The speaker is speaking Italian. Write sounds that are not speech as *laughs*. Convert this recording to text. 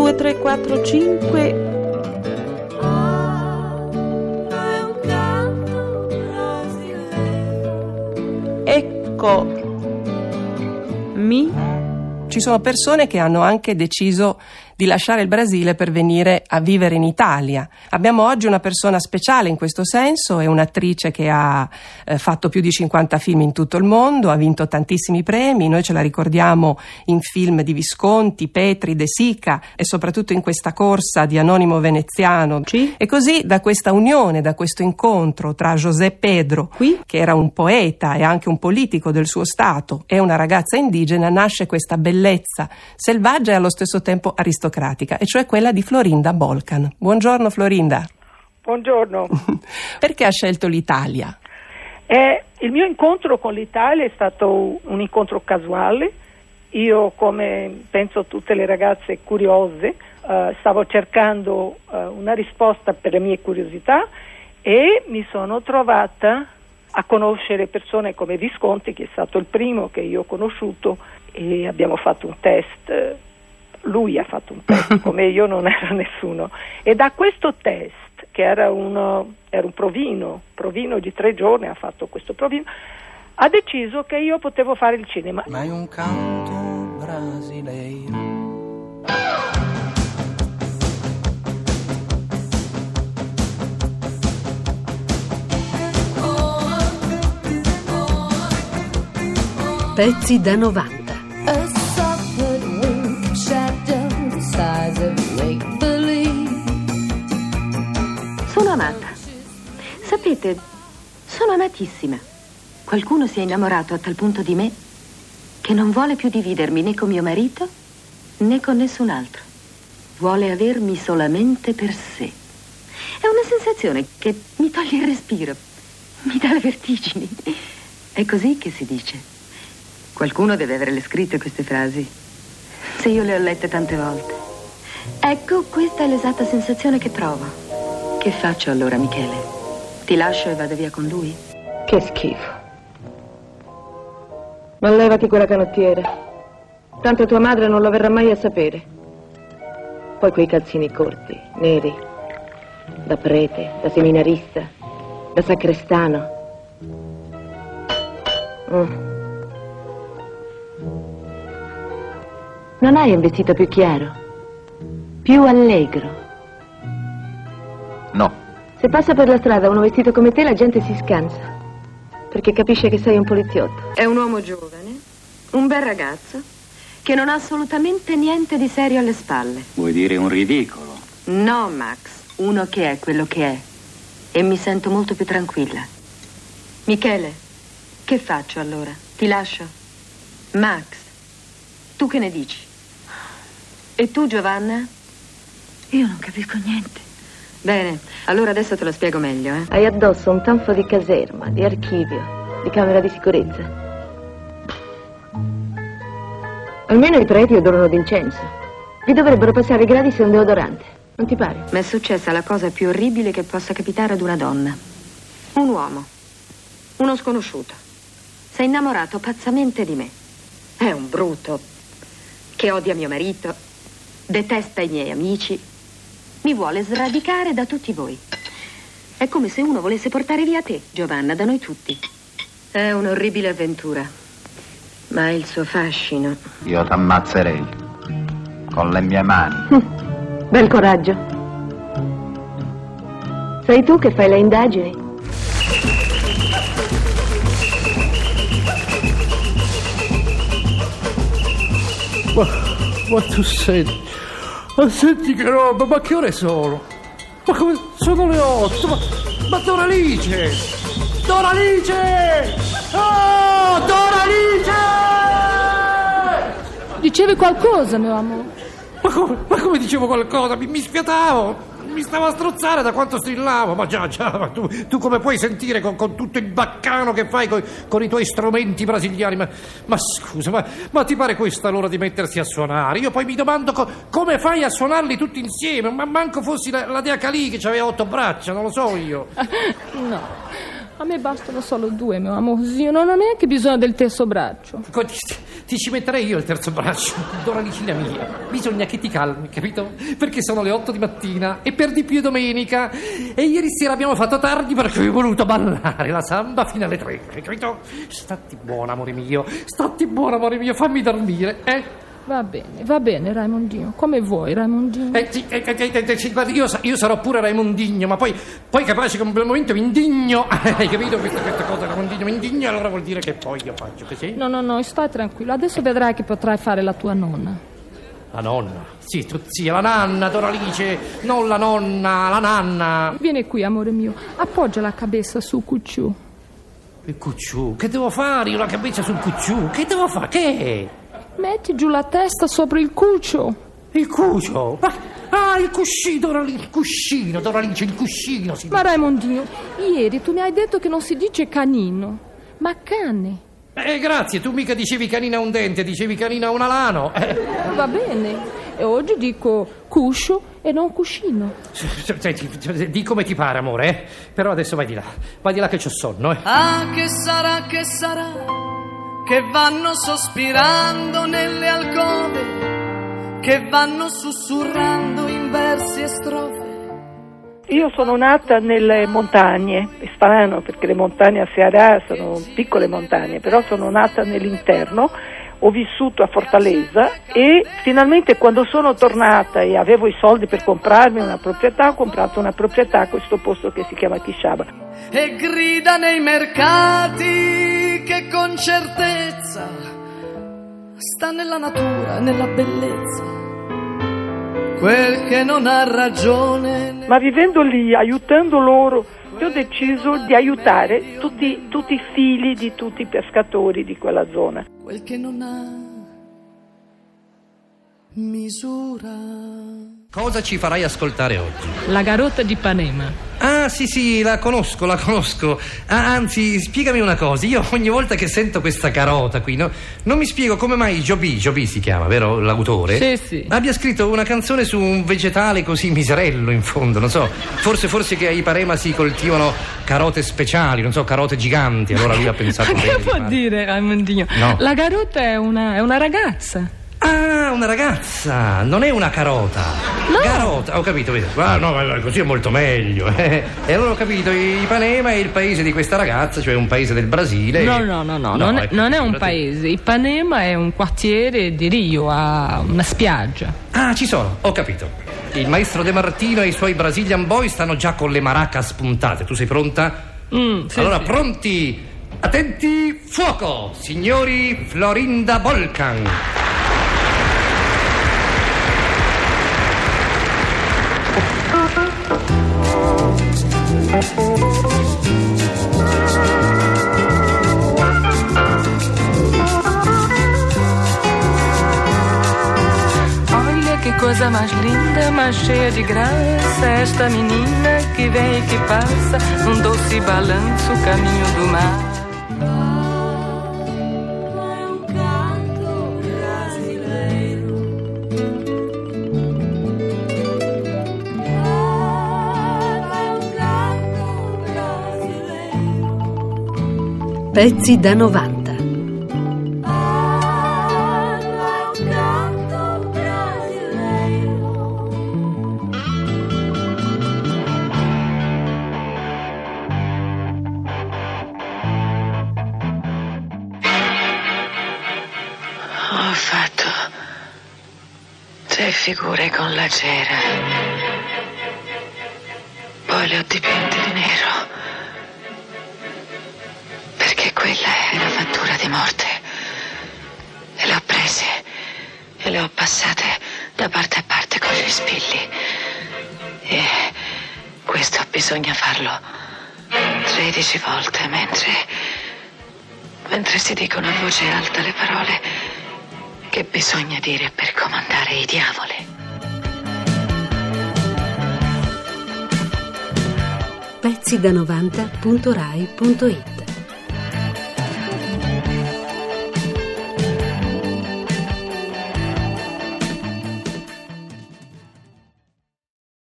2, 3, 4, 5. Ecco mi Ci sono persone che hanno anche deciso di lasciare il Brasile per venire a vivere in Italia. Abbiamo oggi una persona speciale in questo senso, è un'attrice che ha eh, fatto più di 50 film in tutto il mondo, ha vinto tantissimi premi, noi ce la ricordiamo in film di Visconti, Petri, De Sica e soprattutto in questa corsa di Anonimo Veneziano. Sì. E così da questa unione, da questo incontro tra José Pedro, Qui? che era un poeta e anche un politico del suo stato, e una ragazza indigena, nasce questa bellezza selvaggia e allo stesso tempo aristocratica, e cioè quella di Florinda Bolcan. Buongiorno Florinda. Buongiorno. *laughs* Perché ha scelto l'Italia? Eh, il mio incontro con l'Italia è stato un incontro casuale. Io, come penso tutte le ragazze curiose, eh, stavo cercando eh, una risposta per le mie curiosità e mi sono trovata a conoscere persone come Visconti, che è stato il primo che io ho conosciuto, e abbiamo fatto un test. Lui ha fatto un test, *laughs* come io non era nessuno. E da questo test, che era, uno, era un provino, provino di tre giorni, ha fatto questo provino, ha deciso che io potevo fare il cinema. ma è un canto brasileiro. Pezzi da 90. Sono amata. Sapete, sono amatissima. Qualcuno si è innamorato a tal punto di me che non vuole più dividermi né con mio marito né con nessun altro. Vuole avermi solamente per sé. È una sensazione che mi toglie il respiro, mi dà le vertigini. È così che si dice. Qualcuno deve averle scritte queste frasi. Se io le ho lette tante volte. Ecco, questa è l'esatta sensazione che provo. Che faccio allora, Michele? Ti lascio e vado via con lui? Che schifo. Ma levati quella canottiera. Tanto tua madre non lo verrà mai a sapere. Poi quei calzini corti, neri, da prete, da seminarista, da sacrestano. Mm. Non hai un vestito più chiaro? Più allegro? No, Se passa per la strada uno vestito come te, la gente si scansa. Perché capisce che sei un poliziotto. È un uomo giovane, un bel ragazzo, che non ha assolutamente niente di serio alle spalle. Vuoi dire un ridicolo? No, Max, uno che è quello che è. E mi sento molto più tranquilla. Michele, che faccio allora? Ti lascio? Max, tu che ne dici? E tu, Giovanna? Io non capisco niente. Bene, allora adesso te lo spiego meglio, eh? Hai addosso un tanfo di caserma, di archivio, di camera di sicurezza. Almeno i preti odorano d'incenso. Vi dovrebbero passare gratis un deodorante. Non ti pare? Ma è successa la cosa più orribile che possa capitare ad una donna. Un uomo, uno sconosciuto, si è innamorato pazzamente di me. È un brutto che odia mio marito, detesta i miei amici, mi vuole sradicare da tutti voi. È come se uno volesse portare via te, Giovanna, da noi tutti. È un'orribile avventura, ma ha il suo fascino. io ti ammazzerei. Con le mie mani. Bel coraggio. Sei tu che fai le indagini? Ma, ma tu senti, ma senti che roba, ma che ore sono? Ma come sono le otto? Ma, ma Doralice! Doralice! Oh, Doralice! Dicevi qualcosa, mio amore? Ma come, ma come dicevo qualcosa? Mi, mi sfiatavo! Mi stavo a strozzare da quanto strillavo! Ma già, già, ma tu, tu come puoi sentire con, con tutto il baccano che fai con, con i tuoi strumenti brasiliani? Ma, ma scusa, ma, ma ti pare questa l'ora di mettersi a suonare? Io poi mi domando co- come fai a suonarli tutti insieme? Ma manco fossi la, la dea Calì che aveva otto braccia, non lo so io. *laughs* No. A me bastano solo due, mio amorzinho. Non ho neanche bisogno del terzo braccio. Ti, ci metterei io il terzo braccio, Doralicina mia. Bisogna che ti calmi, capito? Perché sono le 8 di mattina e per di più è domenica. E ieri sera abbiamo fatto tardi perché ho voluto ballare la samba fino alle 3, capito? Statti buono, amore mio. Statti buono, amore mio. Fammi dormire, eh? Va bene, va bene, Raimondino. Come vuoi, Raimondino? Eh, sì, eh, eh, sì, guarda, io, io sarò pure Raimondigno, ma poi, poi capace che in quel momento mi indigno. *laughs* Hai capito questa, questa cosa, Raimondigno? Mi indigno, allora vuol dire che poi io faccio così. No, no, no, stai tranquillo. Adesso vedrai che potrai fare la tua nonna. La nonna. Sì, tu zia, la nanna, Doralice. Non la nonna, la nanna. Vieni qui, amore mio. Appoggia la cabeza su Cucciù. Il cucciù. Che devo fare io la cabeza sul cucciù? Che devo fare? Che? Metti giù la testa sopra il cuccio. Il cuccio? Ma, ah, il cuscino, Doralice, il cuscino, Doralice, il cuscino. Sì. Ma Raimondino, ieri tu mi hai detto che non si dice canino, ma cane. Eh, grazie, tu mica dicevi canina a un dente, dicevi canina a un alano. Eh. Va bene. E oggi dico cuscio e non cuscino. Senti, di come ti pare, amore, eh? Però adesso vai di là. Vai di là che c'ho sonno, eh. Ah, che sarà, che sarà, che vanno sospirando nelle alcove, che vanno sussurrando in versi e strofe. Io sono nata nelle montagne, è strano perché le montagne a Ceará sono piccole montagne, però sono nata nell'interno, ho vissuto a Fortaleza e finalmente quando sono tornata e avevo i soldi per comprarmi una proprietà, ho comprato una proprietà a questo posto che si chiama Chishaba. E grida nei mercati che con certezza sta nella natura, nella bellezza. Quel che non ha ragione. Ma vivendo lì, aiutando loro, io ho deciso di aiutare tutti, tutti i figli di tutti i pescatori di quella zona. Quel che non ha misura. Cosa ci farai ascoltare oggi? La garotta di Panema. Ah, sì, sì, la conosco, la conosco. Ah, anzi, spiegami una cosa. Io ogni volta che sento questa carota qui, no, non mi spiego come mai Joby, Joby si chiama, vero? L'autore? Sì, sì. Abbia scritto una canzone su un vegetale così miserello, in fondo, non so. Forse, forse che a Iparema si coltivano carote speciali, non so, carote giganti. Allora lui ha pensato *laughs* bene Che di può fare- dire, Raimondino? No. La garotta è una, è una ragazza. Ah, una ragazza, non è una carota. No. Garota, ho capito, vedi. Ah, no, ma così è molto meglio. *laughs* eh. E allora ho capito, Ipanema è il paese di questa ragazza, cioè un paese del Brasile. No, no, no, no, non, è, ecco, non è un paese. Ipanema è un quartiere di Rio, ha una spiaggia. Ah, ci sono, ho capito. Il maestro De Martino e i suoi Brazilian Boy stanno già con le maracas spuntate. Tu sei pronta? Mm, sì, allora, sì. pronti? Attenti, fuoco! Signori Florinda Volcan. Coisa mais linda, mais cheia de graça. Esta menina que vem e que passa num doce balanço, caminho do mar. Pezzi da 90. É um canto brasileiro. Ho fatto tre figure con la cera. Poi le ho dipinte di nero. Morte. E le ho prese e le ho passate da parte a parte con gli spilli. E questo bisogna farlo 13 volte mentre mentre si dicono a voce alta le parole che bisogna dire per comandare i diavoli. Pezzi da 90.rai.it